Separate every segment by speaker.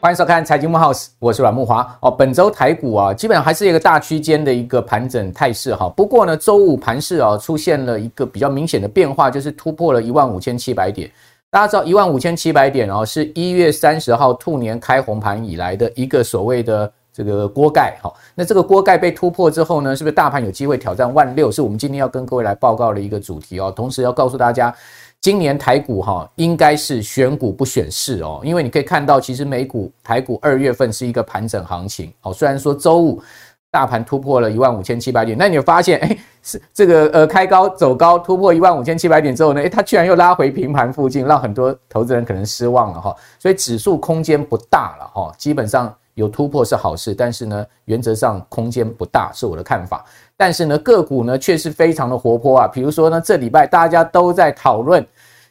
Speaker 1: 欢迎收看财经慕 House，我是阮木华哦。本周台股啊，基本上还是一个大区间的一个盘整态势哈。不过呢，周五盘市啊出现了一个比较明显的变化，就是突破了一万五千七百点。大家知道一万五千七百点哦，是一月三十号兔年开红盘以来的一个所谓的这个锅盖哈。那这个锅盖被突破之后呢，是不是大盘有机会挑战万六？是我们今天要跟各位来报告的一个主题哦。同时要告诉大家。今年台股哈应该是选股不选市哦，因为你可以看到，其实美股台股二月份是一个盘整行情哦。虽然说周五大盘突破了一万五千七百点，但你有发现哎，是这个呃开高走高突破一万五千七百点之后呢，哎，它居然又拉回平盘附近，让很多投资人可能失望了哈。所以指数空间不大了哈，基本上有突破是好事，但是呢，原则上空间不大是我的看法。但是呢，个股呢却是非常的活泼啊。比如说呢，这礼拜大家都在讨论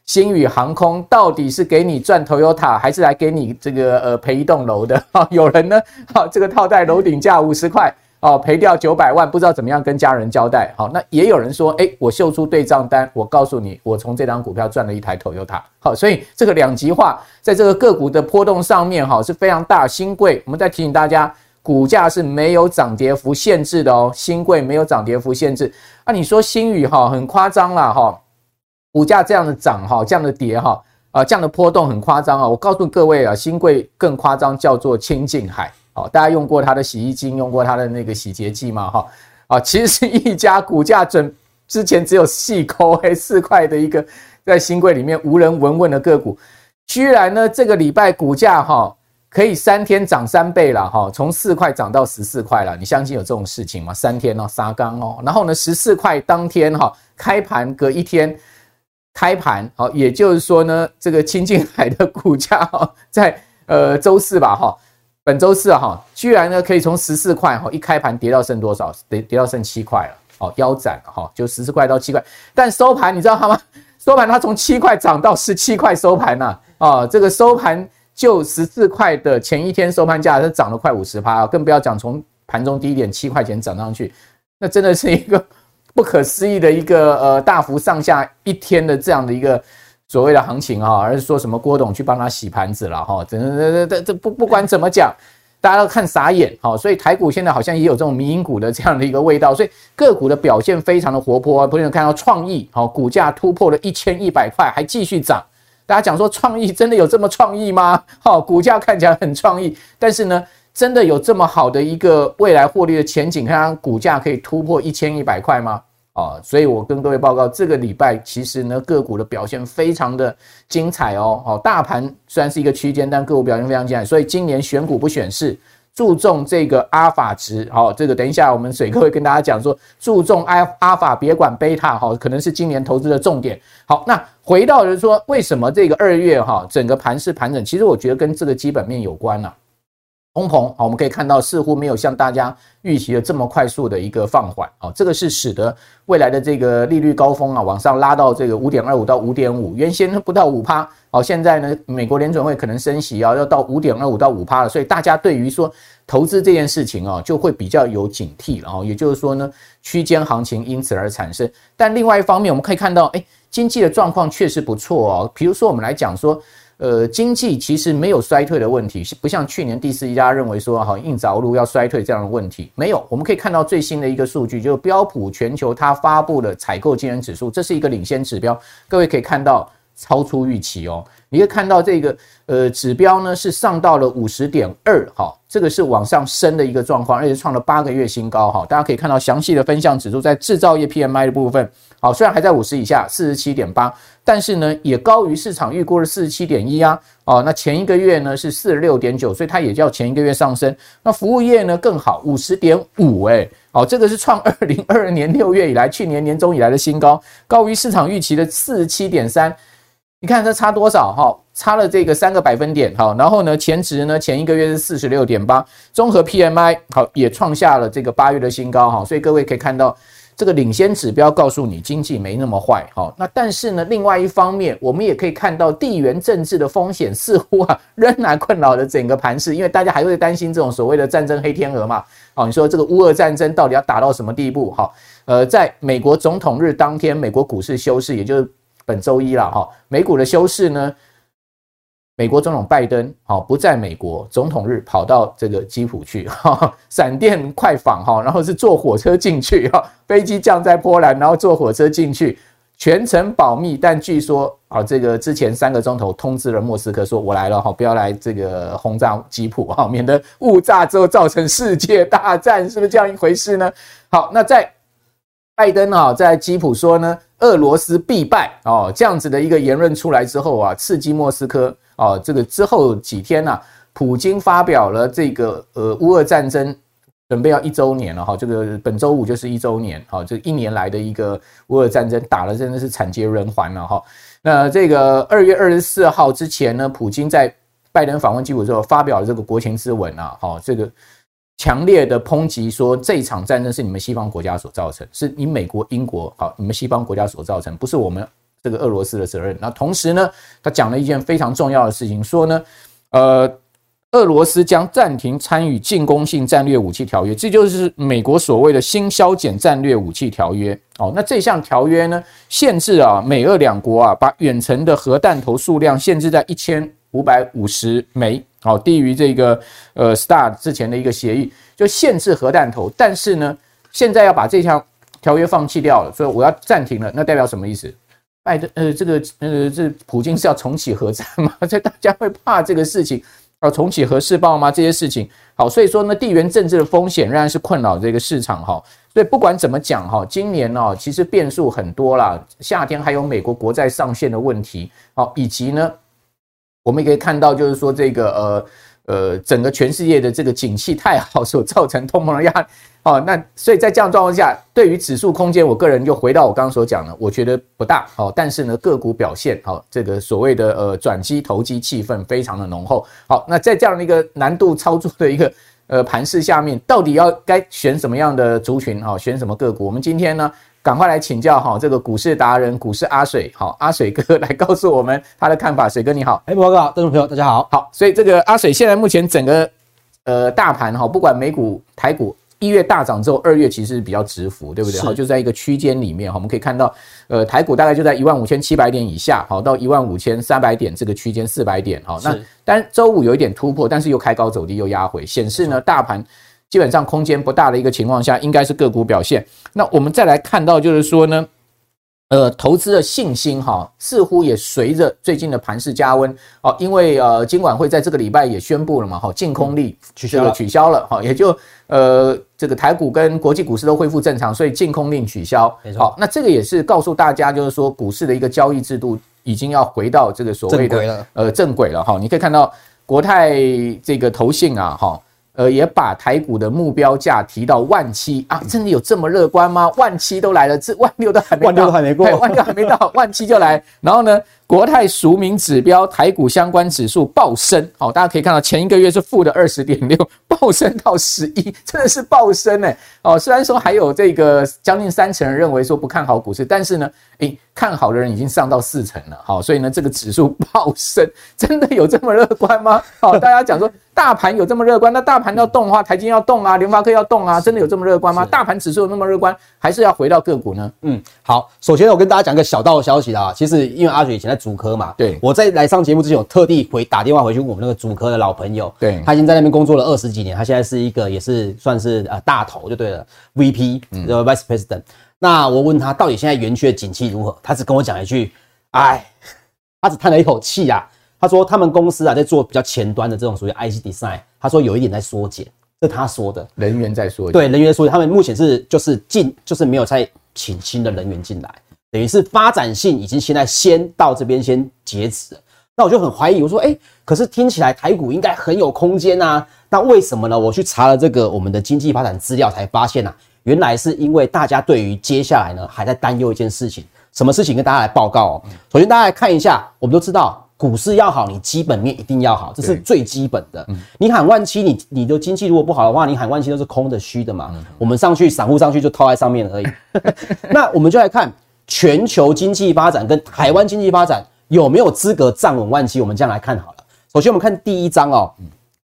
Speaker 1: 星宇航空到底是给你赚头油塔还是来给你这个呃赔一栋楼的？啊，有人呢，哈，这个套在楼顶价五十块哦，赔掉九百万，不知道怎么样跟家人交代。好，那也有人说，诶，我秀出对账单，我告诉你，我从这张股票赚了一台 Toyota。好，所以这个两极化在这个个股的波动上面，哈，是非常大。新贵，我们再提醒大家。股价是没有涨跌幅限制的哦，新贵没有涨跌幅限制。啊，你说新宇哈很夸张啦哈，股价这样的涨哈，这样的跌哈，啊这样的波动很夸张啊。我告诉各位啊，新贵更夸张，叫做清净海。好，大家用过它的洗衣精，用过它的那个洗洁剂吗？哈，啊，其实是一家股价准之前只有细抠黑四块的一个在新柜里面无人闻问的个股，居然呢这个礼拜股价哈。可以三天涨三倍了哈，从四块涨到十四块了，你相信有这种事情吗？三天哦，杀缸哦，然后呢，十四块当天哈开盘隔一天开盘，好，也就是说呢，这个清净海的股价哈，在呃周四吧哈，本周四哈，居然呢可以从十四块哈一开盘跌到剩多少？跌跌到剩七块了，哦，腰斩了哈，就十四块到七块，但收盘你知道吗？收盘它从七块涨到十七块收盘呐，啊，这个收盘。就十四块的前一天收盘价，它涨了快五十趴，更不要讲从盘中低点七块钱涨上去，那真的是一个不可思议的一个呃大幅上下一天的这样的一个所谓的行情哈，而是说什么郭董去帮他洗盘子了哈，这这这这不不管怎么讲，大家都看傻眼哈，所以台股现在好像也有这种民营股的这样的一个味道，所以个股的表现非常的活泼，不是看到创意好股价突破了一千一百块，还继续涨。大家讲说创意真的有这么创意吗？好，股价看起来很创意，但是呢，真的有这么好的一个未来获利的前景，看它股价可以突破一千一百块吗？啊，所以我跟各位报告，这个礼拜其实呢，个股的表现非常的精彩哦。好，大盘虽然是一个区间，但个股表现非常精彩，所以今年选股不选市。注重这个阿法值，好，这个等一下我们水哥会跟大家讲说，注重阿阿法，别管贝塔，好，可能是今年投资的重点。好，那回到就是说，为什么这个二月哈，整个盘势盘整，其实我觉得跟这个基本面有关呐。通膨，好，我们可以看到似乎没有像大家预期的这么快速的一个放缓，啊，这个是使得未来的这个利率高峰啊往上拉到这个五点二五到五点五，原先不到五趴，好，现在呢，美国联准会可能升息啊，要到五点二五到五趴了，所以大家对于说投资这件事情啊，就会比较有警惕，然后也就是说呢，区间行情因此而产生。但另外一方面，我们可以看到，哎，经济的状况确实不错哦，比如说我们来讲说。呃，经济其实没有衰退的问题，不像去年第四季大家认为说好硬着陆要衰退这样的问题，没有。我们可以看到最新的一个数据，就是标普全球它发布的采购经营指数，这是一个领先指标，各位可以看到超出预期哦。你可以看到这个呃指标呢是上到了五十点二，哈，这个是往上升的一个状况，而且创了八个月新高，哈。大家可以看到详细的分项指数在制造业 PMI 的部分，好，虽然还在五十以下，四十七点八。但是呢，也高于市场预估的四十七点一啊，哦，那前一个月呢是四十六点九，所以它也叫前一个月上升。那服务业呢更好，五十点五，哎，哦，这个是创二零二二年六月以来，去年年中以来的新高，高于市场预期的四十七点三。你看这差多少？哈，差了这个三个百分点。好，然后呢，前值呢前一个月是四十六点八，综合 PMI 好也创下了这个八月的新高。哈，所以各位可以看到。这个领先指标告诉你经济没那么坏，好，那但是呢，另外一方面，我们也可以看到地缘政治的风险似乎啊仍然困扰了整个盘势，因为大家还会担心这种所谓的战争黑天鹅嘛，好，你说这个乌俄战争到底要打到什么地步？好，呃，在美国总统日当天，美国股市休市，也就是本周一了哈，美股的休市呢。美国总统拜登好不在美国总统日跑到这个基辅去哈，闪电快访哈，然后是坐火车进去哈，飞机降在波兰，然后坐火车进去，全程保密。但据说啊，这个之前三个钟头通知了莫斯科，说我来了哈，不要来这个轰炸基辅哈，免得误炸之后造成世界大战，是不是这样一回事呢？好，那在拜登啊，在基辅说呢，俄罗斯必败哦，这样子的一个言论出来之后啊，刺激莫斯科。哦，这个之后几天呢、啊，普京发表了这个呃乌俄战争准备要一周年了哈，这个本周五就是一周年，好，这一年来的一个乌俄战争打了真的是惨绝人寰了哈。那这个二月二十四号之前呢，普京在拜登访问基辅之后发表了这个国情咨文啊，好，这个强烈的抨击说这一场战争是你们西方国家所造成，是你美国、英国好，你们西方国家所造成，不是我们。这个俄罗斯的责任。那同时呢，他讲了一件非常重要的事情，说呢，呃，俄罗斯将暂停参与进攻性战略武器条约，这就是美国所谓的新削减战略武器条约。哦，那这项条约呢，限制啊，美俄两国啊，把远程的核弹头数量限制在一千五百五十枚，好，低于这个呃 STAR 之前的一个协议，就限制核弹头。但是呢，现在要把这项条约放弃掉了，所以我要暂停了。那代表什么意思？拜登呃，这个呃，这普京是要重启核战吗？所以大家会怕这个事情，要重启核试爆吗？这些事情，好，所以说呢，地缘政治的风险仍然是困扰这个市场哈。所以不管怎么讲哈，今年呢，其实变数很多啦。夏天还有美国国债上限的问题，好，以及呢，我们也可以看到，就是说这个呃。呃，整个全世界的这个景气太好，所造成通膨的压力，哦，那所以在这样状况下，对于指数空间，我个人就回到我刚刚所讲的，我觉得不大，哦，但是呢，个股表现，好，这个所谓的呃转机投机气氛非常的浓厚，好，那在这样的一个难度操作的一个呃盘势下面，到底要该选什么样的族群，好，选什么个股？我们今天呢？赶快来请教哈，这个股市达人股市阿水，好，阿水哥来告诉我们他的看法。水哥你好，
Speaker 2: 哎，博哥好，观众朋友大家好，
Speaker 1: 好，所以这个阿水现在目前整个呃大盘哈，不管美股台股一月大涨之后，二月其实比较直幅，对不对？好，就在一个区间里面哈，我们可以看到，呃，台股大概就在一万五千七百点以下，好，到一万五千三百点这个区间四百点，好，那但周五有一点突破，但是又开高走低又压回，显示呢大盘。基本上空间不大的一个情况下，应该是个股表现。那我们再来看到，就是说呢，呃，投资的信心哈，似乎也随着最近的盘势加温哦，因为呃，金管会在这个礼拜也宣布了嘛，哈，净空令取消了，取消了哈，也就呃，这个台股跟国际股市都恢复正常，所以净空令取消。好，那这个也是告诉大家，就是说股市的一个交易制度已经要回到这个所谓的呃正轨了哈。你可以看到国泰这个投信啊，哈。呃，也把台股的目标价提到万七啊，真的有这么乐观吗？万七都来了，这万六都还没到，万六还没过，万六还没到，万七就来，然后呢？国泰淑名指标台股相关指数暴升，好，大家可以看到前一个月是负的二十点六，暴升到十一，真的是暴升诶。哦，虽然说还有这个将近三成人认为说不看好股市，但是呢，诶，看好的人已经上到四成了，好，所以呢，这个指数暴升，真的有这么乐观吗？好，大家讲说 大盘有这么乐观，那大盘要动的话，台积要动啊，联发科要动啊，真的有这么乐观吗？大盘指数有那么乐观，还是要回到个股呢？
Speaker 2: 嗯，好，首先我跟大家讲个小道消息啊，其实因为阿水以前在。主科嘛，对，我在来上节目之前，我特地回打电话回去问我们那个主科的老朋友，对，他已经在那边工作了二十几年，他现在是一个也是算是呃大头就对了，VP，嗯，Vice President。那我问他到底现在园区的景气如何，他只跟我讲一句，哎，他只叹了一口气啊，他说他们公司啊在做比较前端的这种属于 IC Design，他说有一点在缩减，这是他说的，
Speaker 1: 人员在缩减，
Speaker 2: 对，人员缩减，他们目前是就是进就是没有再请新的人员进来。等于是发展性已经现在先到这边先截止了，那我就很怀疑，我说，诶，可是听起来台股应该很有空间啊，那为什么呢？我去查了这个我们的经济发展资料，才发现啊，原来是因为大家对于接下来呢还在担忧一件事情，什么事情跟大家来报告哦。首先大家来看一下，我们都知道股市要好，你基本面一定要好，这是最基本的。你喊万七，你你的经济如果不好的话，你喊万七都是空的虚的嘛。我们上去散户上去就套在上面而已。那我们就来看全球经济发展跟台湾经济发展有没有资格站稳万七。我们这样来看好了。首先我们看第一张哦，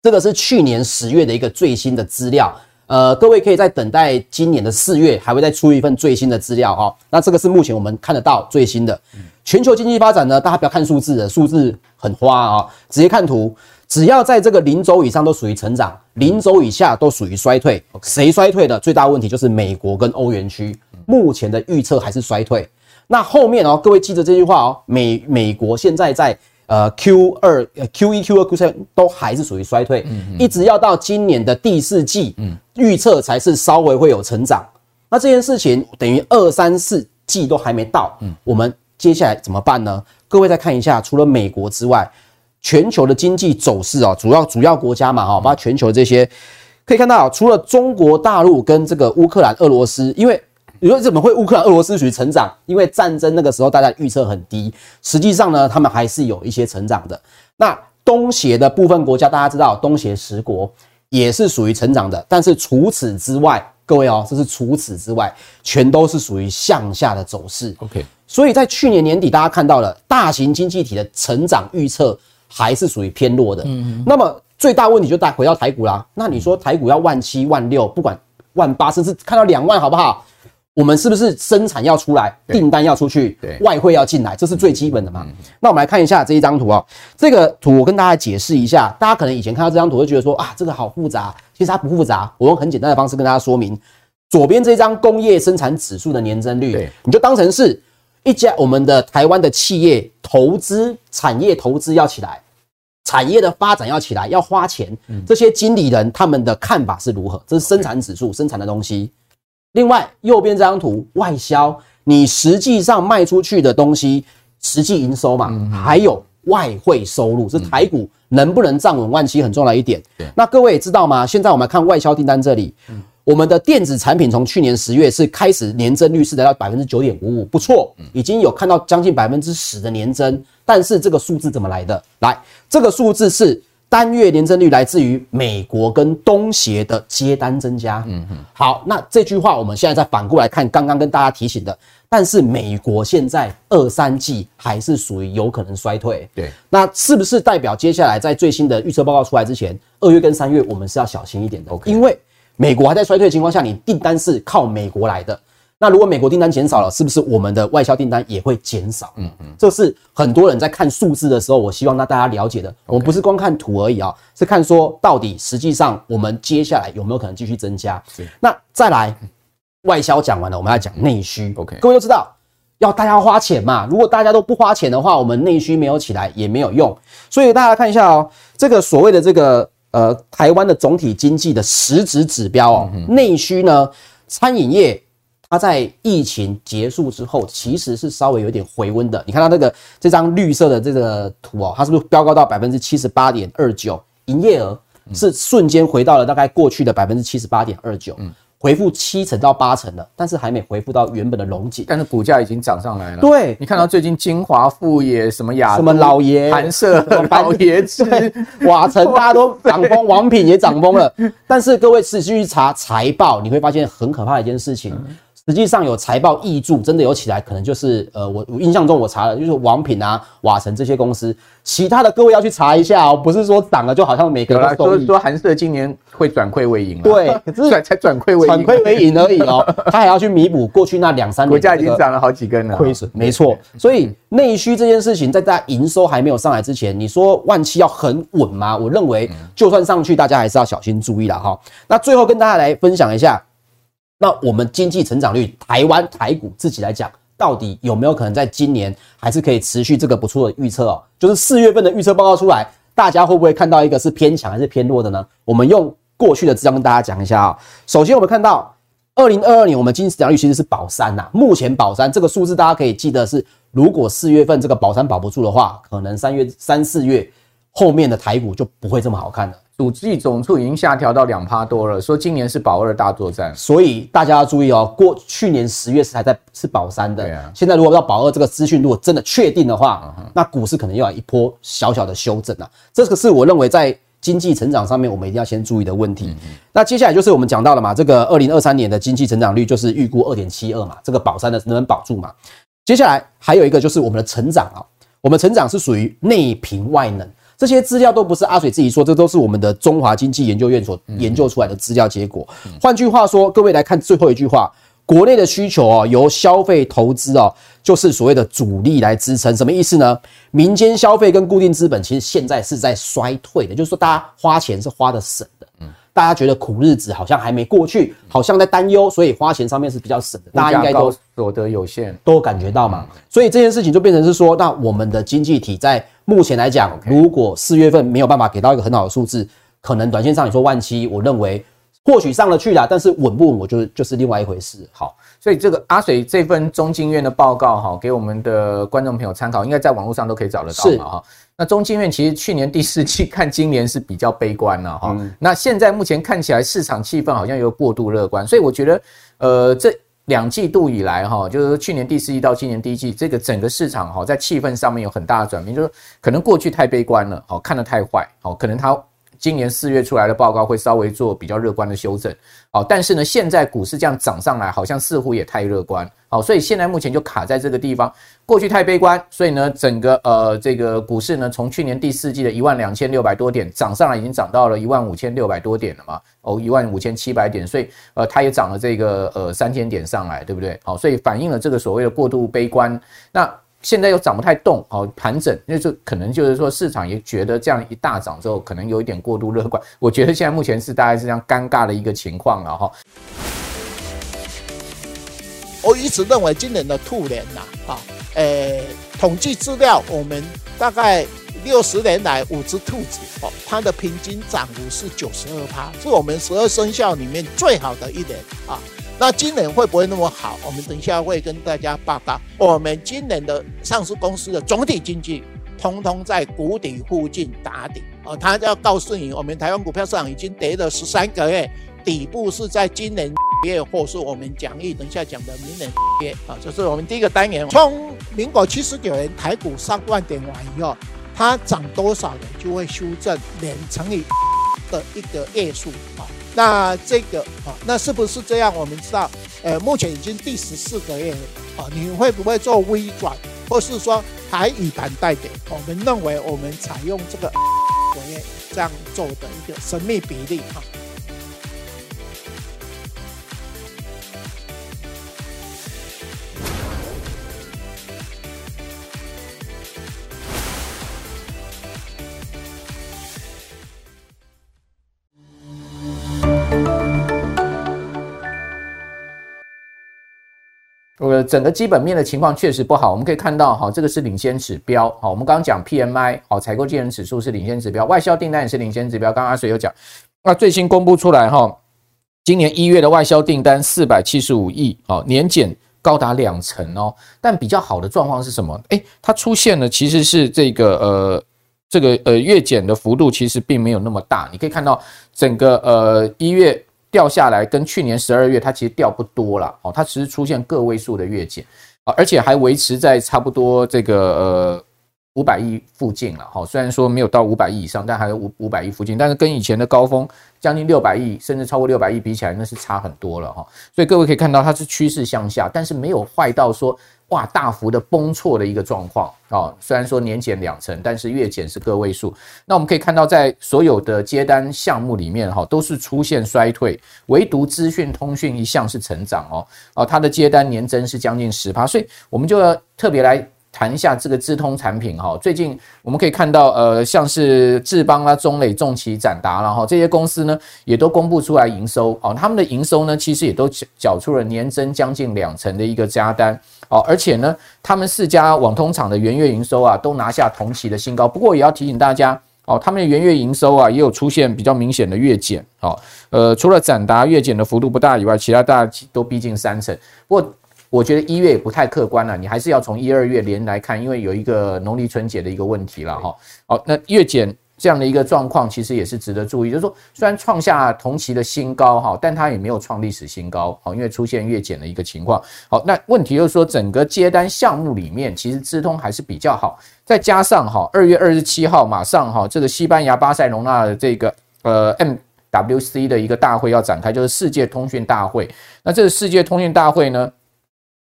Speaker 2: 这个是去年十月的一个最新的资料。呃，各位可以在等待今年的四月还会再出一份最新的资料哈。那这个是目前我们看得到最新的。全球经济发展呢，大家不要看数字的，数字很花啊，直接看图，只要在这个零轴以上都属于成长，零轴以下都属于衰退。谁衰退的最大问题就是美国跟欧元区，目前的预测还是衰退。那后面哦，各位记着这句话哦，美美国现在在呃 Q 二、Q 一、Q 二、Q 三都还是属于衰退，一直要到今年的第四季，预测才是稍微会有成长。那这件事情等于二三四季都还没到，我们。接下来怎么办呢？各位再看一下，除了美国之外，全球的经济走势哦，主要主要国家嘛，哈，包括全球这些可以看到，除了中国大陆跟这个乌克兰、俄罗斯，因为你说怎么会乌克兰、俄罗斯属于成长？因为战争那个时候大家预测很低，实际上呢，他们还是有一些成长的。那东协的部分国家，大家知道，东协十国也是属于成长的，但是除此之外，各位哦，这是除此之外，全都是属于向下的走势。OK。所以在去年年底，大家看到了大型经济体的成长预测还是属于偏弱的。嗯，那么最大问题就带回到台股啦。那你说台股要万七万六，不管万八，甚至看到两万，好不好？我们是不是生产要出来，订单要出去，外汇要进来，这是最基本的嘛？那我们来看一下这一张图哦。这个图我跟大家解释一下，大家可能以前看到这张图会觉得说啊，这个好复杂，其实它不复杂。我用很简单的方式跟大家说明，左边这张工业生产指数的年增率，你就当成是。一家我们的台湾的企业投资产业投资要起来，产业的发展要起来，要花钱。这些经理人他们的看法是如何？这是生产指数，生产的东西。另外右边这张图，外销，你实际上卖出去的东西，实际营收嘛，还有外汇收入，是台股能不能站稳万七很重要一点。那各位也知道吗？现在我们看外销订单这里。我们的电子产品从去年十月是开始年增率是来到百分之九点五五，不错，已经有看到将近百分之十的年增。但是这个数字怎么来的？来，这个数字是单月年增率来自于美国跟东协的接单增加。嗯嗯，好，那这句话我们现在再反过来看，刚刚跟大家提醒的，但是美国现在二三季还是属于有可能衰退。对，那是不是代表接下来在最新的预测报告出来之前，二月跟三月我们是要小心一点的？因为美国还在衰退的情况下，你订单是靠美国来的。那如果美国订单减少了，是不是我们的外销订单也会减少？嗯嗯，这是很多人在看数字的时候，我希望让大家了解的。我们不是光看图而已啊，是看说到底实际上我们接下来有没有可能继续增加？是。那再来，外销讲完了，我们要讲内需。OK，各位都知道要大家花钱嘛。如果大家都不花钱的话，我们内需没有起来也没有用。所以大家看一下哦，这个所谓的这个。呃，台湾的总体经济的实质指标哦，内需呢，餐饮业它在疫情结束之后，其实是稍微有点回温的。你看它那个这张绿色的这个图哦，它是不是飙高到百分之七十八点二九？营业额是瞬间回到了大概过去的百分之七十八点二九。回复七成到八成了，但是还没回复到原本的荣景。
Speaker 1: 但是股价已经涨上来了。
Speaker 2: 对，
Speaker 1: 你看到最近金华富野什么雅
Speaker 2: 什么老爷
Speaker 1: 寒舍老爷子
Speaker 2: 瓦城，大家都涨疯，王品也涨疯了。但是各位仔细去查财报，你会发现很可怕的一件事情。实际上有财报挹注，真的有起来，可能就是呃，我我印象中我查了，就是王品啊、瓦城这些公司，其他的各位要去查一下哦，不是说涨了就好像每个人都
Speaker 1: 说说寒舍今年会转亏为盈了，
Speaker 2: 对，可是
Speaker 1: 才转亏为
Speaker 2: 转亏为盈而已哦，他还要去弥补过去那两三年，
Speaker 1: 股价已经涨了好几根了，亏损，
Speaker 2: 没错。所以内需这件事情，在大家营收还没有上来之前，你说万七要很稳吗？我认为就算上去，大家还是要小心注意了哈。那最后跟大家来分享一下。那我们经济成长率，台湾台股自己来讲，到底有没有可能在今年还是可以持续这个不错的预测哦？就是四月份的预测报告出来，大家会不会看到一个是偏强还是偏弱的呢？我们用过去的资料跟大家讲一下啊。首先，我们看到二零二二年我们经济成长率其实是保三呐，目前保三这个数字大家可以记得是，如果四月份这个保三保不住的话，可能三月三四月后面的台股就不会这么好看了。
Speaker 1: 主计总处已经下调到两趴多了，说今年是保二大作战，
Speaker 2: 所以大家要注意哦。过去年十月是还在是保三的。现在如果要保二这个资讯如果真的确定的话，嗯、那股市可能又要一波小小的修正啊。这个是我认为在经济成长上面我们一定要先注意的问题。那接下来就是我们讲到了嘛，这个二零二三年的经济成长率就是预估二点七二嘛，这个保三的能不能保住嘛？接下来还有一个就是我们的成长啊。我们成长是属于内平外冷，这些资料都不是阿水自己说，这都是我们的中华经济研究院所研究出来的资料结果。换句话说，各位来看最后一句话，国内的需求啊，由消费投资啊，就是所谓的主力来支撑。什么意思呢？民间消费跟固定资本其实现在是在衰退的，就是说大家花钱是花的省的。大家觉得苦日子好像还没过去，好像在担忧，所以花钱上面是比较省的。大家应该都
Speaker 1: 所得有限，
Speaker 2: 都感觉到嘛。所以这件事情就变成是说，那我们的经济体在目前来讲，如果四月份没有办法给到一个很好的数字，可能短线上你说万七，我认为或许上得去了，但是稳不稳，我就就是另外一回事。
Speaker 1: 好，所以这个阿水这份中经院的报告哈，给我们的观众朋友参考，应该在网络上都可以找得到嘛哈。那中经院其实去年第四季 看今年是比较悲观了哈，那现在目前看起来市场气氛好像又过度乐观，所以我觉得，呃，这两季度以来哈，就是去年第四季到今年第一季，这个整个市场哈，在气氛上面有很大的转变，就是可能过去太悲观了，好看得太坏，好可能它。今年四月出来的报告会稍微做比较乐观的修正，哦，但是呢，现在股市这样涨上来，好像似乎也太乐观，哦，所以现在目前就卡在这个地方。过去太悲观，所以呢，整个呃这个股市呢，从去年第四季的一万两千六百多点涨上来，已经涨到了一万五千六百多点了嘛，哦，一万五千七百点，所以呃，它也涨了这个呃三千点上来，对不对？好，所以反映了这个所谓的过度悲观。那现在又涨不太动，哦，盘整，那就可能就是说市场也觉得这样一大涨之后，可能有一点过度乐观。我觉得现在目前是大概是这样尴尬的一个情况了哈。
Speaker 3: 我一直认为今年的兔年呐，哈，诶，统计资料，我们大概六十年来五只兔子，哦，它的平均涨幅是九十二趴，是我们十二生肖里面最好的一年啊。那今年会不会那么好？我们等一下会跟大家报告。我们今年的上市公司的总体经济，通通在谷底附近打底哦。他要告诉你，我们台湾股票市场已经跌了十三个月，底部是在今年月，或是我们讲义等一下讲的明年月啊。这是我们第一个单元。从民国七十九年台股上万点完以后，它涨多少呢？就会修正年乘以的一个月数。那这个啊，那是不是这样？我们知道，呃，目前已经第十四个月了啊，你会不会做微转，或是说还以盘带跌？我们认为我们采用这个我也这样做的一个神秘比例啊。
Speaker 1: 整个基本面的情况确实不好。我们可以看到，哈，这个是领先指标。好，我们刚刚讲 PMI，好，采购经理人指数是领先指标，外销订单也是领先指标。刚刚阿水有讲，那最新公布出来，哈，今年一月的外销订单四百七十五亿，哦，年减高达两成哦。但比较好的状况是什么？诶，它出现了，其实是这个呃，这个呃月减的幅度其实并没有那么大。你可以看到整个呃一月。掉下来跟去年十二月它其实掉不多了哦，它只是出现个位数的月减啊，而且还维持在差不多这个呃五百亿附近了哈。虽然说没有到五百亿以上，但还有五五百亿附近，但是跟以前的高峰将近六百亿甚至超过六百亿比起来，那是差很多了哈。所以各位可以看到它是趋势向下，但是没有坏到说。哇，大幅的崩挫的一个状况啊！虽然说年减两成，但是月减是个位数。那我们可以看到，在所有的接单项目里面，哈，都是出现衰退，唯独资讯通讯一项是成长哦。啊，它的接单年增是将近十趴，所以我们就要特别来谈一下这个智通产品哈。最近我们可以看到，呃，像是智邦啦、中磊、重骑、展达啦哈，这些公司呢，也都公布出来营收啊，他们的营收呢，其实也都缴出了年增将近两成的一个加单。哦，而且呢，他们四家网通厂的元月营收啊，都拿下同期的新高。不过也要提醒大家，哦，他们的元月营收啊，也有出现比较明显的月减。哦，呃，除了展达月减的幅度不大以外，其他大都逼近三成。不过我觉得一月也不太客观了，你还是要从一二月连来看，因为有一个农历春节的一个问题了哈。好，那月减这样的一个状况，其实也是值得注意。就是说，虽然创下同期的新高哈，但它也没有创历史新高，好，因为出现月减的一个情况。好，那问题就是说，整个接单项目里面，其实资通还是比较好。再加上哈，二月二十七号马上哈，这个西班牙巴塞隆纳的这个呃 MWC 的一个大会要展开，就是世界通讯大会。那这个世界通讯大会呢，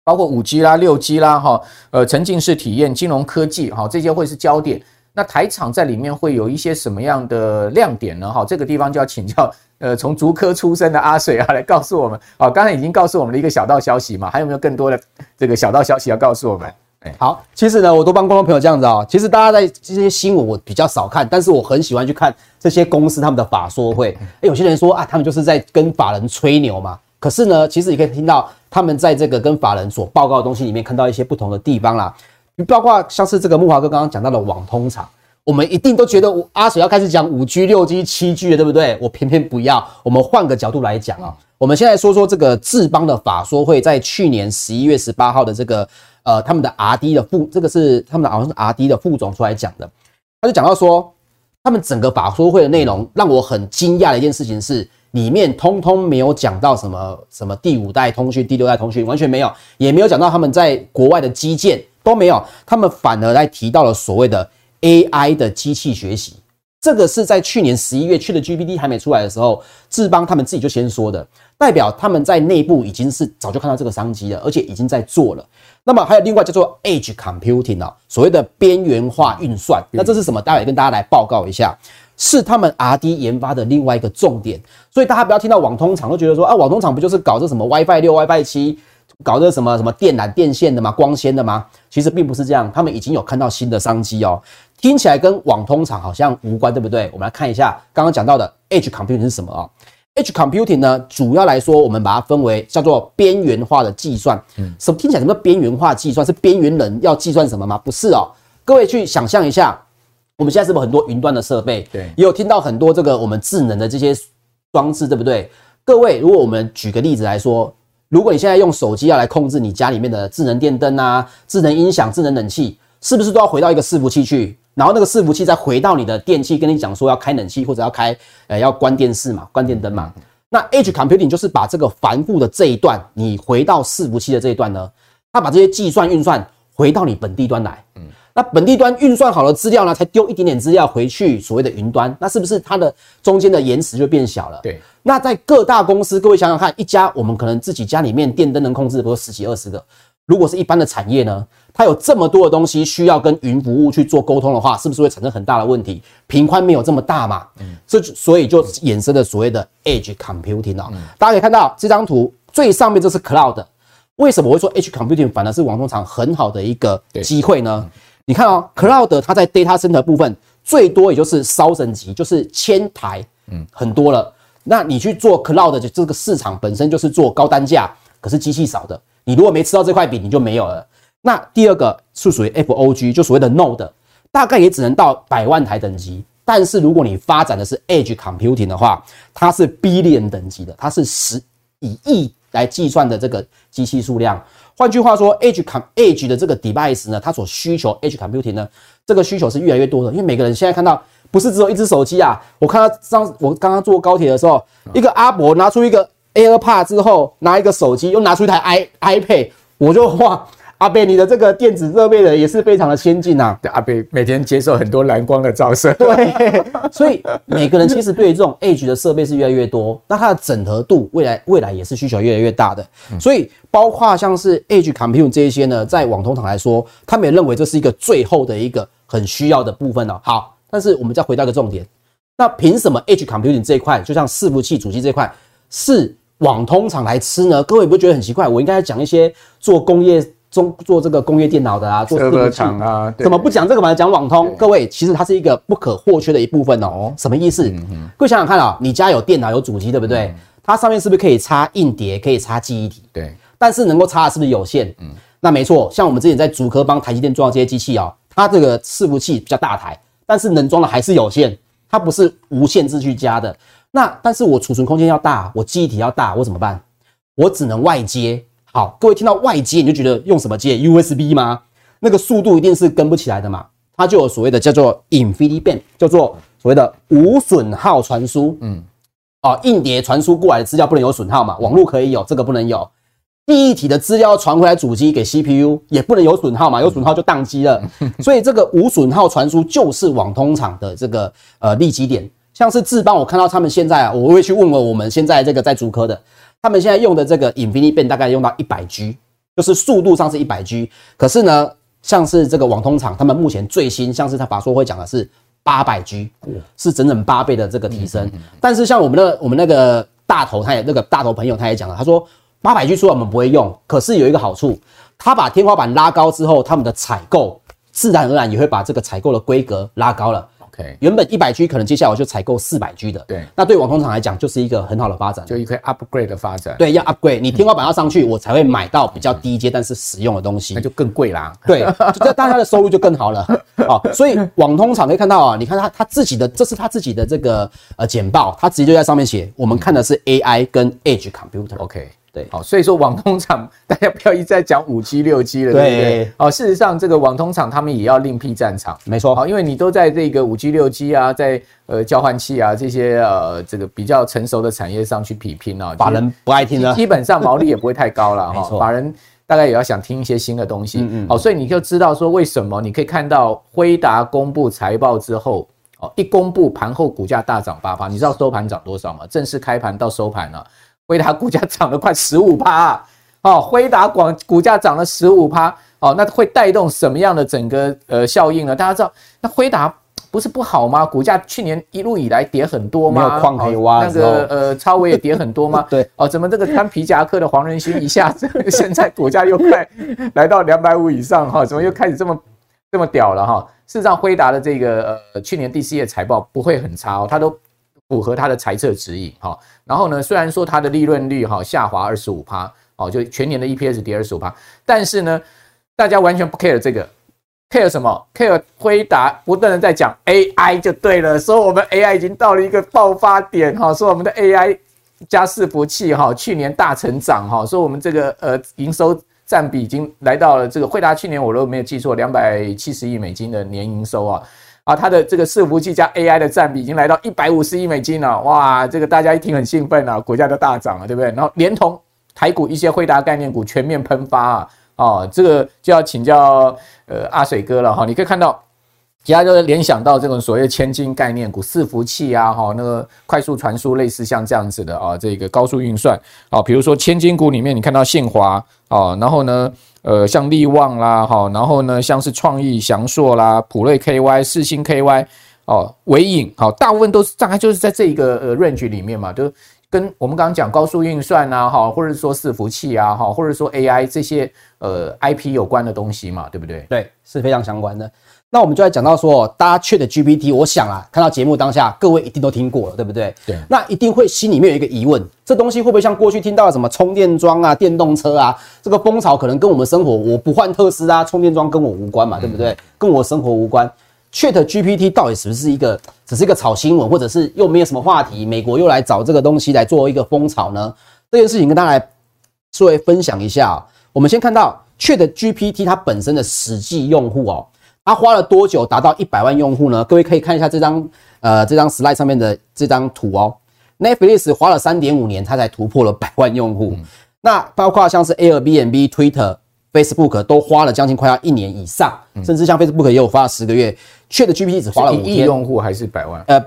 Speaker 1: 包括五 G 啦、六 G 啦哈，呃，沉浸式体验、金融科技哈，这些会是焦点。那台厂在里面会有一些什么样的亮点呢？哈，这个地方就要请教，呃，从竹科出身的阿水啊，来告诉我们。好，刚才已经告诉我们的一个小道消息嘛，还有没有更多的这个小道消息要告诉我们？哎，好，
Speaker 2: 其实呢，我都帮观众朋友这样子啊。其实大家在这些新闻我比较少看，但是我很喜欢去看这些公司他们的法说会。哎，有些人说啊，他们就是在跟法人吹牛嘛。可是呢，其实你可以听到他们在这个跟法人所报告的东西里面，看到一些不同的地方啦。包括像是这个木华哥刚刚讲到的网通厂，我们一定都觉得阿水要开始讲五 G、六 G、七 G 了，对不对？我偏偏不要。我们换个角度来讲啊，我们现在说说这个智邦的法说会，在去年十一月十八号的这个呃，他们的 RD 的副，这个是他们的好像是 RD 的副总出来讲的，他就讲到说，他们整个法说会的内容让我很惊讶的一件事情是，里面通通没有讲到什么什么第五代通讯、第六代通讯，完全没有，也没有讲到他们在国外的基建。都没有，他们反而来提到了所谓的 AI 的机器学习，这个是在去年十一月去的 GPT 还没出来的时候，智邦他们自己就先说的，代表他们在内部已经是早就看到这个商机了，而且已经在做了。那么还有另外叫做 Edge Computing 啊，所谓的边缘化运算，那这是什么？待会跟大家来报告一下，是他们 RD 研发的另外一个重点。所以大家不要听到网通厂都觉得说啊，网通厂不就是搞这什么 WiFi 六、WiFi 七？搞这什么什么电缆电线的吗？光纤的吗？其实并不是这样，他们已经有看到新的商机哦。听起来跟网通厂好像无关，对不对？我们来看一下刚刚讲到的 Edge Computing 是什么啊？Edge Computing 呢，主要来说，我们把它分为叫做边缘化的计算。嗯，什么听起来什么边缘化计算？是边缘人要计算什么吗？不是哦。各位去想象一下，我们现在是不是很多云端的设备？对，也有听到很多这个我们智能的这些装置，对不对？各位，如果我们举个例子来说。如果你现在用手机要来控制你家里面的智能电灯啊、智能音响、智能冷气，是不是都要回到一个伺服器去？然后那个伺服器再回到你的电器，跟你讲说要开冷气或者要开呃要关电视嘛、关电灯嘛？那 Edge Computing 就是把这个繁复的这一段，你回到伺服器的这一段呢，它把这些计算运算回到你本地端来。嗯。那本地端运算好了资料呢，才丢一点点资料回去所谓的云端，那是不是它的中间的延迟就变小了？对。那在各大公司，各位想想看，一家我们可能自己家里面电灯能控制，比如十几二十个，如果是一般的产业呢，它有这么多的东西需要跟云服务去做沟通的话，是不是会产生很大的问题？频宽没有这么大嘛？嗯。这所以就衍生了所谓的 Edge Computing 啊。嗯。大家可以看到这张图最上面这是 Cloud，为什么我会说 Edge Computing 反而是网通厂很好的一个机会呢？你看哦，Cloud 它在 Data Center 部分最多也就是烧神级，就是千台，嗯，很多了。那你去做 Cloud 的这个市场本身就是做高单价，可是机器少的。你如果没吃到这块饼，你就没有了。那第二个是属于 FOG，就所谓的 Node，大概也只能到百万台等级。但是如果你发展的是 Edge Computing 的话，它是 Billion 等级的，它是十以亿来计算的这个机器数量。换句话说，Edge Com Edge 的这个 device 呢，它所需求 Edge Computing 呢，这个需求是越来越多的。因为每个人现在看到，不是只有一只手机啊。我看到上我刚刚坐高铁的时候，一个阿伯拿出一个 AirPod 之后，拿一个手机，又拿出一台 i iPad，我就哇。阿贝，你的这个电子设备的也是非常的先进呐。对，阿贝每天接受很多蓝光的照射。对，所以每个人其实对于这种 Edge 的设备是越来越多，那它的整合度未来未来也是需求越来越大的。所以包括像是 Edge Computing 这一些呢，在网通厂来说，他们也认为这是一个最后的一个很需要的部分了。好，但是我们再回到一个重点，那凭什么 Edge Computing 这一块，就像伺服器主机这一块，是网通厂来吃呢？各位不觉得很奇怪？我应该讲一些做工业。中做这个工业电脑的啊，做这个厂啊，怎么不讲这个嘛？讲网通，各位其实它是一个不可或缺的一部分哦。什么意思？各位想想看啊，你家有电脑有主机对不对？它上面是不是可以插硬碟，可以插记忆体？对。但是能够插的是不是有限？嗯。那没错，像我们之前在竹科帮台积电装的这些机器哦，它这个伺服器比较大台，但是能装的还是有限，它不是无限制去加的。那但是我储存空间要大，我记忆体要大，我怎么办？我只能外接。好，各位听到外接你就觉得用什么接？USB 吗？那个速度一定是跟不起来的嘛。它就有所谓的叫做 InfiniBand，叫做所谓的无损耗传输，嗯，哦，硬碟传输过来的资料不能有损耗嘛，网络可以有，这个不能有。记忆体的资料传回来主机给 CPU 也不能有损耗嘛，有损耗就宕机了。所以这个无损耗传输就是网通厂的这个呃利基点。像是智邦，我看到他们现在啊，我会去问问我们现在这个在竹科的，他们现在用的这个 InfiniBand 大概用到一百 G，就是速度上是一百 G。可是呢，像是这个网通厂，他们目前最新，像是他法说会讲的是八百 G，是整整八倍的这个提升。但是像我们的我们那个大头，他也那个大头朋友他也讲了，他说。八百 G 出来我们不会用，可是有一个好处，他把天花板拉高之后，他们的采购自然而然也会把这个采购的规格拉高了。OK，原本一百 G 可能接下来我就采购四百 G 的。对，那对网通厂来讲就是一个很好的发展，
Speaker 1: 就一个 upgrade 的发展。
Speaker 2: 对，要 upgrade，你天花板要上去，我才会买到比较低阶但是实用的东西，
Speaker 1: 那就更贵啦。
Speaker 2: 对，这大家的收入就更好了。好，所以网通厂可以看到啊，你看他他自己的，这是他自己的这个呃简报，他直接就在上面写，我们看的是 AI 跟 Edge Computer。
Speaker 1: OK。对，好，所以说网通厂，大家不要一直在讲五 G 六 G 了，对不对？哦，事实上，这个网通厂他们也要另辟战场，
Speaker 2: 没错。
Speaker 1: 好，因为你都在这个五 G 六 G 啊，在呃交换器啊这些呃这个比较成熟的产业上去比拼啊，
Speaker 2: 法人不爱听了，
Speaker 1: 基本上毛利也不会太高了 哈。法人大概也要想听一些新的东西，嗯嗯。好，所以你就知道说为什么你可以看到辉达公布财报之后，哦，一公布盘后股价大涨八趴，你知道收盘涨多少吗？正式开盘到收盘了。辉达股价涨了快十五趴，哦，辉达广股价涨了十五趴，哦，那会带动什么样的整个呃效应呢？大家知道，那辉达不是不好吗？股价去年一路以来跌很多吗？
Speaker 2: 没有矿可以挖，
Speaker 1: 那个呃超微也跌很多吗？
Speaker 2: 对，
Speaker 1: 哦，怎么这个穿皮夹克的黄仁勋一下子 现在股价又快来到两百五以上哈？怎么又开始这么这么屌了哈？事实上，辉达的这个呃去年第四季财报不会很差哦，它都。符合它的财测指引，哈，然后呢，虽然说它的利润率哈下滑二十五趴，哦，就全年的 EPS 跌二十五趴，但是呢，大家完全不 care 这个，care 什么？care 辉达不断的在讲 AI 就对了，说我们 AI 已经到了一个爆发点，哈，说我们的 AI 加伺服器哈，去年大成长，哈，说我们这个呃营收占比已经来到了这个惠达去年我如果没有记错，两百七十亿美金的年营收啊。啊，它的这个伺服器加 AI 的占比已经来到一百五十亿美金了，哇，这个大家一听很兴奋啊，股价都大涨了，对不对？然后连同台股一些惠达概念股全面喷发啊，哦，这个就要请教呃阿水哥了哈，你可以看到。其他就是联想到这种所谓千金概念股、伺服器啊，哈，那个快速传输类似像这样子的啊，这个高速运算啊，比如说千金股里面，你看到信华啊，然后呢，呃，像力旺啦，哈，然后呢，像是创意、祥硕啦、普瑞 KY、四星 KY 哦，伟影，好，大部分都是大概就是在这一个呃 range 里面嘛，就跟我们刚刚讲高速运算啊，哈，或者说伺服器啊，哈，或者说 AI 这些呃 IP 有关的东西嘛，对不对？
Speaker 2: 对，是非常相关的。那我们就来讲到说，大家 ChatGPT，我想啊，看到节目当下，各位一定都听过了，对不对？对。那一定会心里面有一个疑问，这东西会不会像过去听到的什么充电桩啊、电动车啊，这个风潮可能跟我们生活，我不换特斯拉充电桩跟我无关嘛，对不对？跟我生活无关。ChatGPT 到底是不是一个，只是一个炒新闻，或者是又没有什么话题？美国又来找这个东西来做一个风潮呢？这件事情跟大家来作为分享一下。我们先看到 ChatGPT 它本身的实际用户哦。他花了多久达到一百万用户呢？各位可以看一下这张呃这张 slide 上面的这张图哦。Netflix 花了三点五年，它才突破了百万用户。嗯、那包括像是 Airbnb、Twitter、Facebook 都花了将近快要一年以上，嗯、甚至像 Facebook 也有花了十个月。ChatGPT 只花了五天。
Speaker 1: 亿用户还是百万？
Speaker 2: 呃，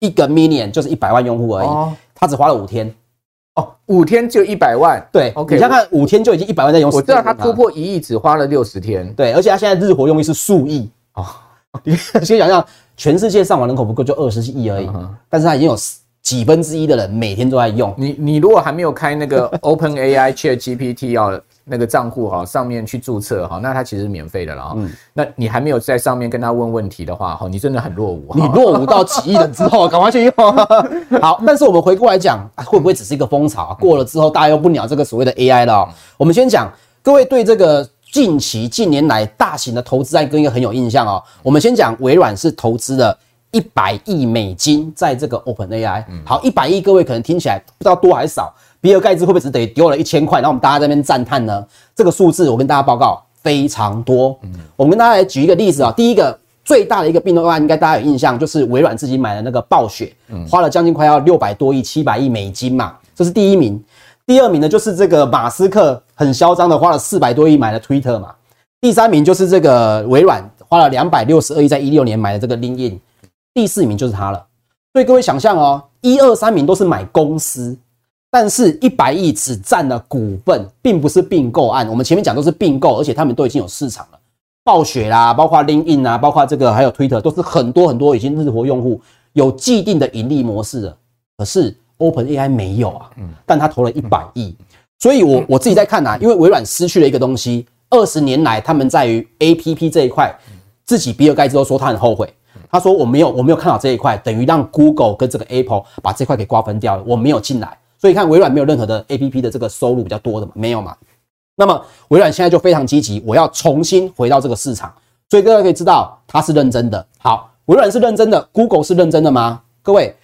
Speaker 2: 一个 million 就是一百万用户而已。哦、他只花了五天。
Speaker 1: 哦，五天就一百万，
Speaker 2: 对，OK，你想看五天就已经一百万在用。
Speaker 1: 我知道他突破一亿只花了六十天，
Speaker 2: 对，而且他现在日活用率是数亿哦。你先想想，全世界上网人口不够就二十亿而已，但是他已经有几分之一的人每天都在用。
Speaker 1: 你你如果还没有开那个 Open AI Chat GPT 哦。那个账户哈，上面去注册哈，那它其实免费的了哈。嗯，那你还没有在上面跟他问问题的话哈，你真的很落伍。
Speaker 2: 你落伍到几亿了之后，赶快去用。好，但是我们回过来讲，会不会只是一个风潮？过了之后，大家又不鸟这个所谓的 AI 了。我们先讲，各位对这个近期近年来大型的投资案跟一个很有印象哦。我们先讲微软是投资了一百亿美金在这个 OpenAI。好，一百亿，各位可能听起来不知道多还是少。比尔盖茨会不会只等于丢了一千块，然后我们大家在那边赞叹呢？这个数字我跟大家报告非常多。嗯，我们跟大家来举一个例子啊。第一个最大的一个并购案，应该大家有印象，就是微软自己买的那个暴雪，花了将近快要六百多亿、七百亿美金嘛，这是第一名。第二名呢，就是这个马斯克很嚣张的花了四百多亿买了 Twitter 嘛。第三名就是这个微软花了两百六十二亿，在一六年买的这个 LinkedIn。第四名就是他了。所以各位想象哦，一二三名都是买公司，但是一百亿只占了股份，并不是并购案。我们前面讲都是并购，而且他们都已经有市场了。暴雪啦，包括 LinkedIn 啊，包括这个还有 Twitter，都是很多很多已经日活用户，有既定的盈利模式了。可是 OpenAI 没有啊，但他投了一百亿，所以我我自己在看啊，因为微软失去了一个东西，二十年来他们在于 APP 这一块，自己比尔盖茨都说他很后悔，他说我没有我没有看好这一块，等于让 Google 跟这个 Apple 把这块给瓜分掉了，我没有进来，所以看微软没有任何的 APP 的这个收入比较多的嘛，没有嘛。那么微软现在就非常积极，我要重新回到这个市场，所以各位可以知道他是认真的。好，微软是认真的，Google 是认真的吗？各位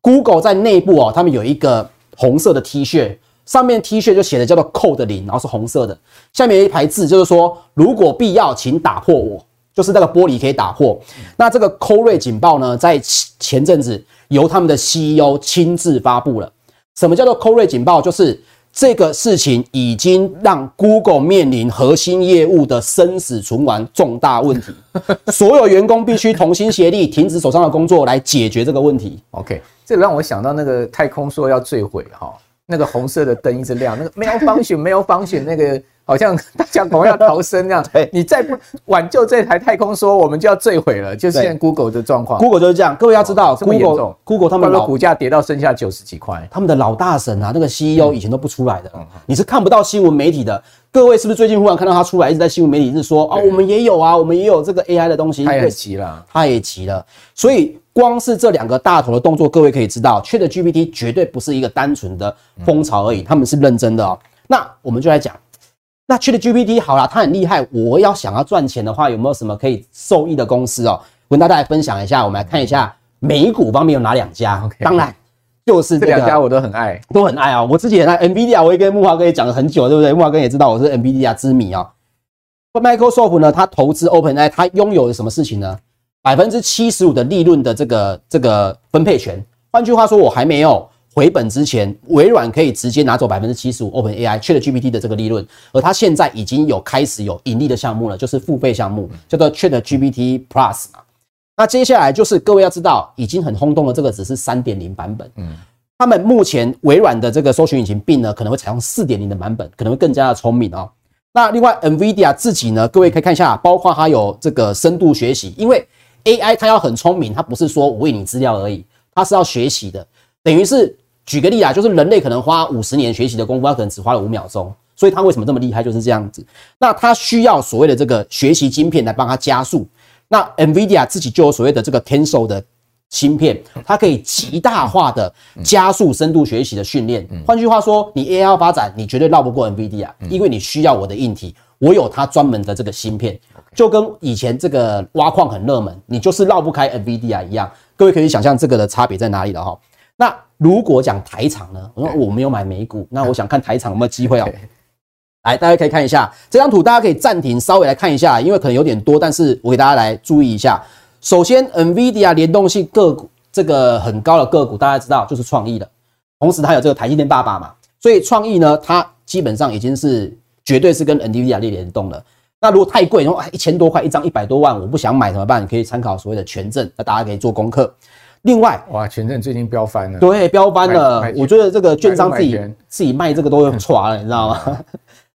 Speaker 2: ，Google 在内部哦，他们有一个红色的 T 恤，上面 T 恤就写的叫做 Code 零，然后是红色的，下面有一排字就是说，如果必要，请打破我，就是那个玻璃可以打破。那这个 Code 警报呢，在前阵子由他们的 CEO 亲自发布了。什么叫做 Code 警报？就是这个事情已经让 Google 面临核心业务的生死存亡重大问题，所有员工必须同心协力，停止手上的工作来解决这个问题。
Speaker 1: OK，这个让我想到那个太空说要坠毁哈，那个红色的灯一直亮，那个没有 方选，没有方选那个。好像大家恐怕要逃生那样，你再不挽救这台太空梭，我们就要坠毁了。就是现在 Google 的状况
Speaker 2: ，Google 就是这样。各位要知道，Google Google 他们的
Speaker 1: 股价跌到剩下九十几块，
Speaker 2: 他们的老大神啊，那个 CEO 以前都不出来的，你是看不到新闻媒体的。各位是不是最近忽然看到他出来，一直在新闻媒体是说啊，我们也有啊，我们也有这个 AI 的东西。
Speaker 1: 他也急了，
Speaker 2: 他也急了。所以光是这两个大头的动作，各位可以知道，ChatGPT 绝对不是一个单纯的风潮而已，他们是认真的哦。那我们就来讲。那 ChatGPT 好了，它很厉害。我要想要赚钱的话，有没有什么可以受益的公司哦？我跟大家来分享一下。我们来看一下美股方面有哪两家。当然就是这两家，我都很爱，都很爱啊、喔。我自己也爱 NVIDIA，我也跟木华哥也讲了很久，对不对？木华哥也知道我是 NVIDIA 之迷啊、喔。Microsoft 呢，它投资 OpenAI，它拥有的什么事情呢？百分之七十五的利润的这个这个分配权。换句话说，我还没有。回本之前，微软可以直接拿走百分之七十五 OpenAI ChatGPT 的这个利润，而它现在已经有开始有盈利的项目了，就是付费项目，叫做 ChatGPT Plus 嘛。那接下来就是各位要知道，已经很轰动的这个只是三点零版本，嗯，他们目前微软的这个搜寻引擎 Bing 呢，可能会采用四点零的版本，可能会更加的聪明哦。那另外 NVIDIA 自己呢，各位可以看一下，包括它有这个深度学习，因为 AI 它要很聪明，它不是说我喂你资料而已，它是要学习的，等于是。举个例啊，就是人类可能花五十年学习的功夫，它可能只花了五秒钟，所以它为什么这么厉害？就是这样子。那它需要所谓的这个学习晶片来帮它加速。那 NVIDIA 自己就有所谓的这个 Tensor 的芯片，它可以极大化的加速深度学习的训练。换句话说，你 AI 发展，你绝对绕不过 NVIDIA，因为你需要我的硬体，我有它专门的这个芯片，就跟以前这个挖矿很热门，你就是绕不开 NVIDIA 一样。各位可以想象这个的差别在哪里了哈。那如果讲台厂呢？我说我没有买美股，那我想看台厂有没有机会哦。来，大家可以看一下这张图，大家可以暂停稍微来看一下，因为可能有点多，但是我给大家来注意一下。首先，NVIDIA 联动性个股这个很高的个股，大家知道就是创意的，同时它有这个台积电爸爸嘛，所以创意呢，它基本上已经是绝对是跟 NVIDIA 列联动了。那如果太贵，然后一千多块一张，一百多万，我不想买怎么办？你可以参考所谓的权证，那大家可以做功课。另外，
Speaker 1: 哇，权证最近飙翻了，
Speaker 2: 对，飙翻了。我觉得这个券商自己自己卖这个都有 垮了，你知道吗？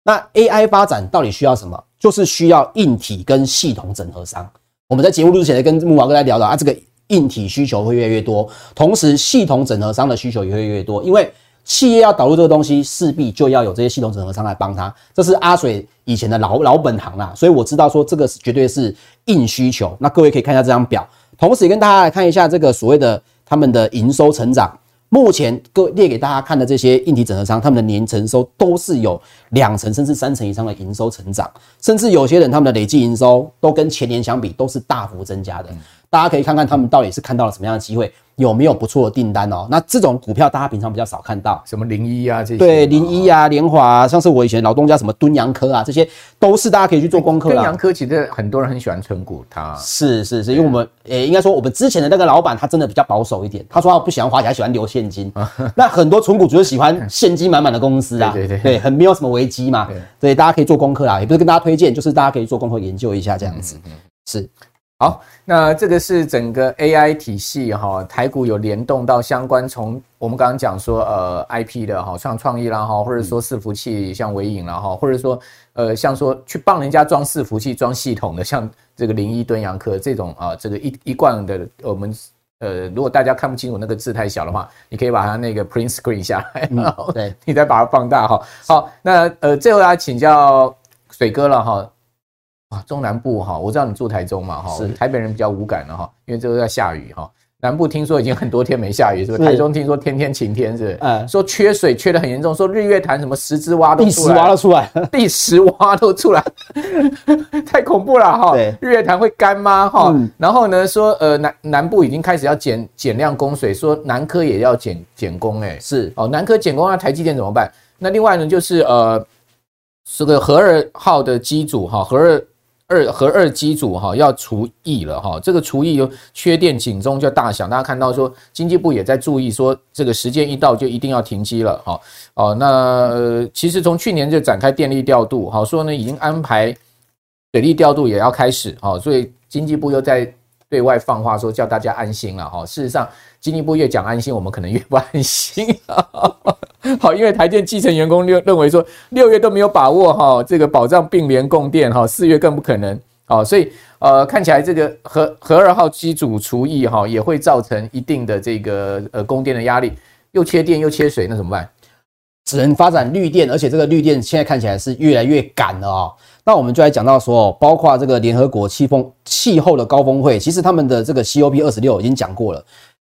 Speaker 2: 那 AI 发展到底需要什么？就是需要硬体跟系统整合商。我们在节目录之前跟木华哥在聊到啊，这个硬体需求会越来越多，同时系统整合商的需求也会越来越多，因为企业要导入这个东西，势必就要有这些系统整合商来帮他。这是阿水以前的老老本行啦，所以我知道说这个是绝对是硬需求。那各位可以看一下这张表。同时也跟大家来看一下这个所谓的他们的营收成长，目前各列给大家看的这些硬体整合商，他们的年营收都是有两成甚至三成以上的营收成长，甚至有些人他们的累计营收都跟前年相比都是大幅增加的。大家可以看看他们到底是看到了什么样的机会。有没有不错的订单哦？那这种股票大家平常比较少看到，
Speaker 1: 什么零一啊这些，
Speaker 2: 对零一啊、联华啊，像是我以前老东家什么敦洋科啊，这些都是大家可以去做功课的。敦
Speaker 1: 洋科其实很多人很喜欢存股，它
Speaker 2: 是是是，因为我们诶应该说我们之前的那个老板他真的比较保守一点，他说他不喜欢花钱，喜欢留现金。那很多存股主就喜欢现金满满的公司啊，对对对，对，很没有什么危机嘛，对，大家可以做功课啊，也不是跟大家推荐，就是大家可以做功课研究一下这样子，是。
Speaker 1: 好，那这个是整个 AI 体系哈，台股有联动到相关，从我们刚刚讲说呃 IP 的哈，像创意啦哈，或者说伺服器像微影啦哈，或者说呃像说去帮人家装伺服器装系统的，像这个零一敦洋科这种啊，这个一一贯的我们呃，如果大家看不清楚那个字太小的话，你可以把它那个 print screen 下来，对你再把它放大哈。好，那呃最后要请教水哥了哈。中南部哈，我知道你住台中嘛哈，台北人比较无感了哈，因为这个在下雨哈。南部听说已经很多天没下雨，是不是？台中听说天天晴天，是不是？嗯，说缺水缺的很严重，说日月潭什么十支蛙都出来，
Speaker 2: 第十蛙都出来，
Speaker 1: 第十蛙都出来，太恐怖了哈。对，日月潭会干吗？哈，然后呢说呃南南部已经开始要减减量供水，说南科也要减减供哎，是哦，南科减供那台积电怎么办？那另外呢就是呃这个核二号的机组哈核二。二和二机组哈要除役了哈，这个除役有缺电警钟就大响，大家看到说经济部也在注意说这个时间一到就一定要停机了哈。哦，那其实从去年就展开电力调度，好说呢已经安排水利调度也要开始哈，所以经济部又在对外放话说叫大家安心了哈，事实上经济部越讲安心，我们可能越不安心。好，因为台电基层员工认认为说六月都没有把握哈，这个保障并联供电哈，四月更不可能。好，所以呃看起来这个核核二号机组除役哈，也会造成一定的这个呃供电的压力，又缺电又缺水，那怎么办？
Speaker 2: 只能发展绿电，而且这个绿电现在看起来是越来越赶了啊。那我们就来讲到说，包括这个联合国气风气候的高峰会，其实他们的这个 COP 二十六已经讲过了。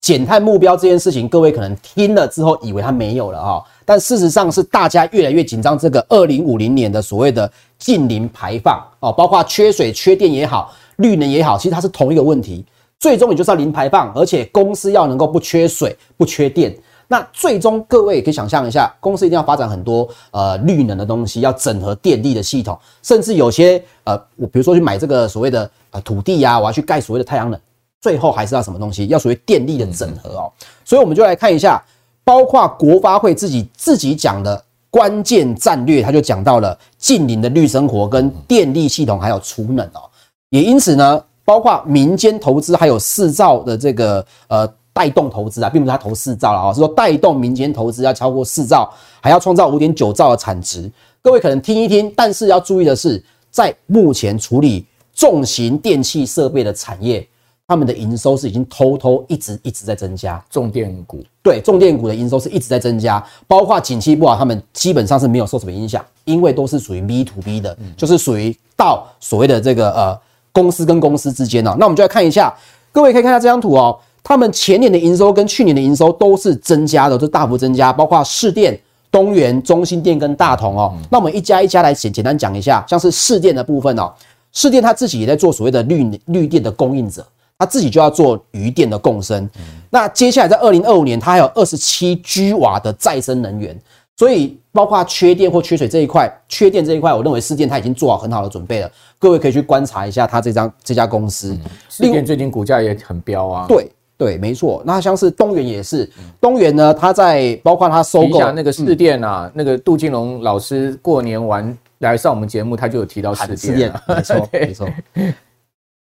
Speaker 2: 减碳目标这件事情，各位可能听了之后以为它没有了哈，但事实上是大家越来越紧张这个二零五零年的所谓的净零排放哦，包括缺水、缺电也好，绿能也好，其实它是同一个问题，最终也就是要零排放，而且公司要能够不缺水、不缺电。那最终各位也可以想象一下，公司一定要发展很多呃绿能的东西，要整合电力的系统，甚至有些呃，我比如说去买这个所谓的呃土地呀、我要去盖所谓的太阳能。最后还是要什么东西？要属于电力的整合哦。所以我们就来看一下，包括国发会自己自己讲的关键战略，他就讲到了近邻的绿生活跟电力系统还有储能哦。也因此呢，包括民间投资还有四兆的这个呃带动投资啊，并不是他投四兆了啊，是说带动民间投资要超过四兆，还要创造五点九兆的产值。各位可能听一听，但是要注意的是，在目前处理重型电器设备的产业。他们的营收是已经偷偷一直一直在增加，
Speaker 1: 重电股
Speaker 2: 对重电股的营收是一直在增加，包括景气不好，他们基本上是没有受什么影响，因为都是属于 B to B 的，就是属于到所谓的这个呃公司跟公司之间哦。那我们就来看一下，各位可以看一下这张图哦，他们前年的营收跟去年的营收都是增加的，都大幅增加，包括市电、东元、中心电跟大同哦。那我们一家一家来简简单讲一下，像是市电的部分哦，市电它自己也在做所谓的绿绿电的供应者。他自己就要做余电的共生，嗯、那接下来在二零二五年，它还有二十七 G 瓦的再生能源，所以包括缺电或缺水这一块，缺电这一块，我认为市电它已经做好很好的准备了。各位可以去观察一下它这张这家公司，
Speaker 1: 市电最近股价也很飙啊。
Speaker 2: 对对，没错。那像是东元也是，东元呢，它在包括它收购
Speaker 1: 那个市电啊，嗯、那个杜金龙老师过年完来上我们节目，他就有提到士电，
Speaker 2: 没错 没错。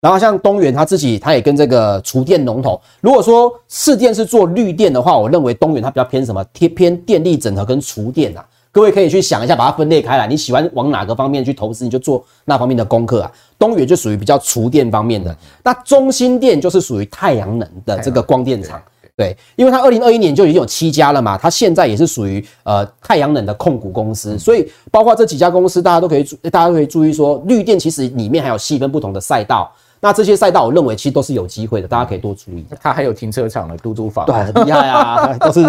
Speaker 2: 然后像东元他自己，他也跟这个厨电龙头。如果说市电是做绿电的话，我认为东元它比较偏什么？偏偏电力整合跟厨电啊。各位可以去想一下，把它分裂开来，你喜欢往哪个方面去投资，你就做那方面的功课啊。东元就属于比较厨电方面的，那中心电就是属于太阳能的这个光电厂。对，因为它二零二一年就已经有七家了嘛，它现在也是属于呃太阳能的控股公司，所以包括这几家公司，大家都可以注，大家都可以注意说，绿电其实里面还有细分不同的赛道。那这些赛道，我认为其实都是有机会的，大家可以多注意。
Speaker 1: 它还有停车场的嘟嘟房，
Speaker 2: 对，很厉害啊，都是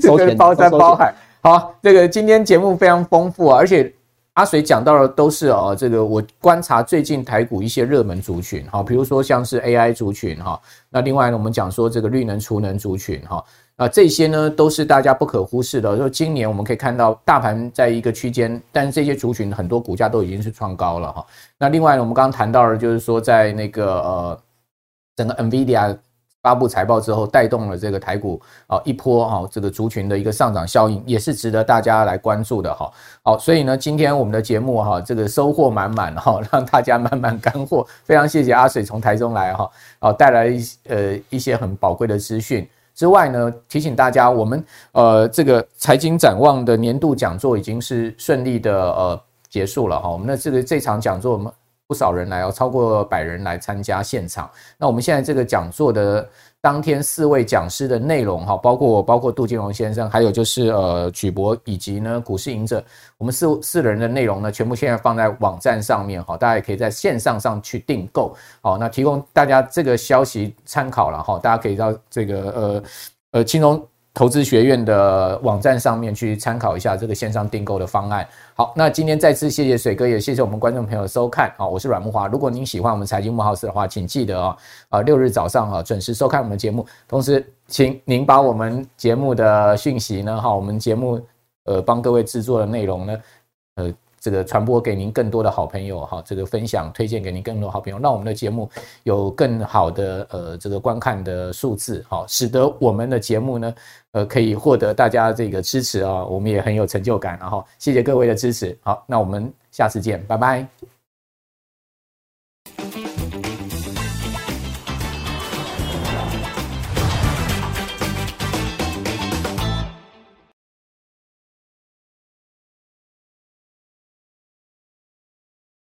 Speaker 2: 收钱
Speaker 1: 包山包海。好，这个今天节目非常丰富啊，而且阿水讲到的都是哦，这个我观察最近台股一些热门族群哈，比如说像是 AI 族群哈，那另外呢，我们讲说这个绿能储能族群哈，啊这些呢都是大家不可忽视的。说今年我们可以看到大盘在一个区间，但是这些族群很多股价都已经是创高了哈。那另外呢，我们刚刚谈到了就是说在那个呃整个 NVIDIA。发布财报之后，带动了这个台股啊一波哈，这个族群的一个上涨效应，也是值得大家来关注的哈。好，所以呢，今天我们的节目哈，这个收获满满哈，让大家满满干货。非常谢谢阿水从台中来哈，啊带来一呃一些很宝贵的资讯之外呢，提醒大家，我们呃这个财经展望的年度讲座已经是顺利的呃结束了哈。我们的这个这场讲座我们。不少人来哦，超过百人来参加现场。那我们现在这个讲座的当天四位讲师的内容哈，包括，包括杜金龙先生，还有就是呃曲博以及呢股市赢者，我们四四人的内容呢，全部现在放在网站上面哈，大家也可以在线上上去订购。好，那提供大家这个消息参考了哈，大家可以到这个呃呃金融。投资学院的网站上面去参考一下这个线上订购的方案。好，那今天再次谢谢水哥，也谢谢我们观众朋友收看。好，我是阮木华。如果您喜欢我们财经慕 House 的话，请记得啊啊六日早上啊准时收看我们的节目。同时，请您把我们节目的讯息呢，哈，我们节目呃帮各位制作的内容呢，呃。这个传播给您更多的好朋友哈，这个分享推荐给您更多好朋友，让我们的节目有更好的呃这个观看的数字哈，使得我们的节目呢呃可以获得大家这个支持啊，我们也很有成就感，然后谢谢各位的支持，好，那我们下次见，拜拜。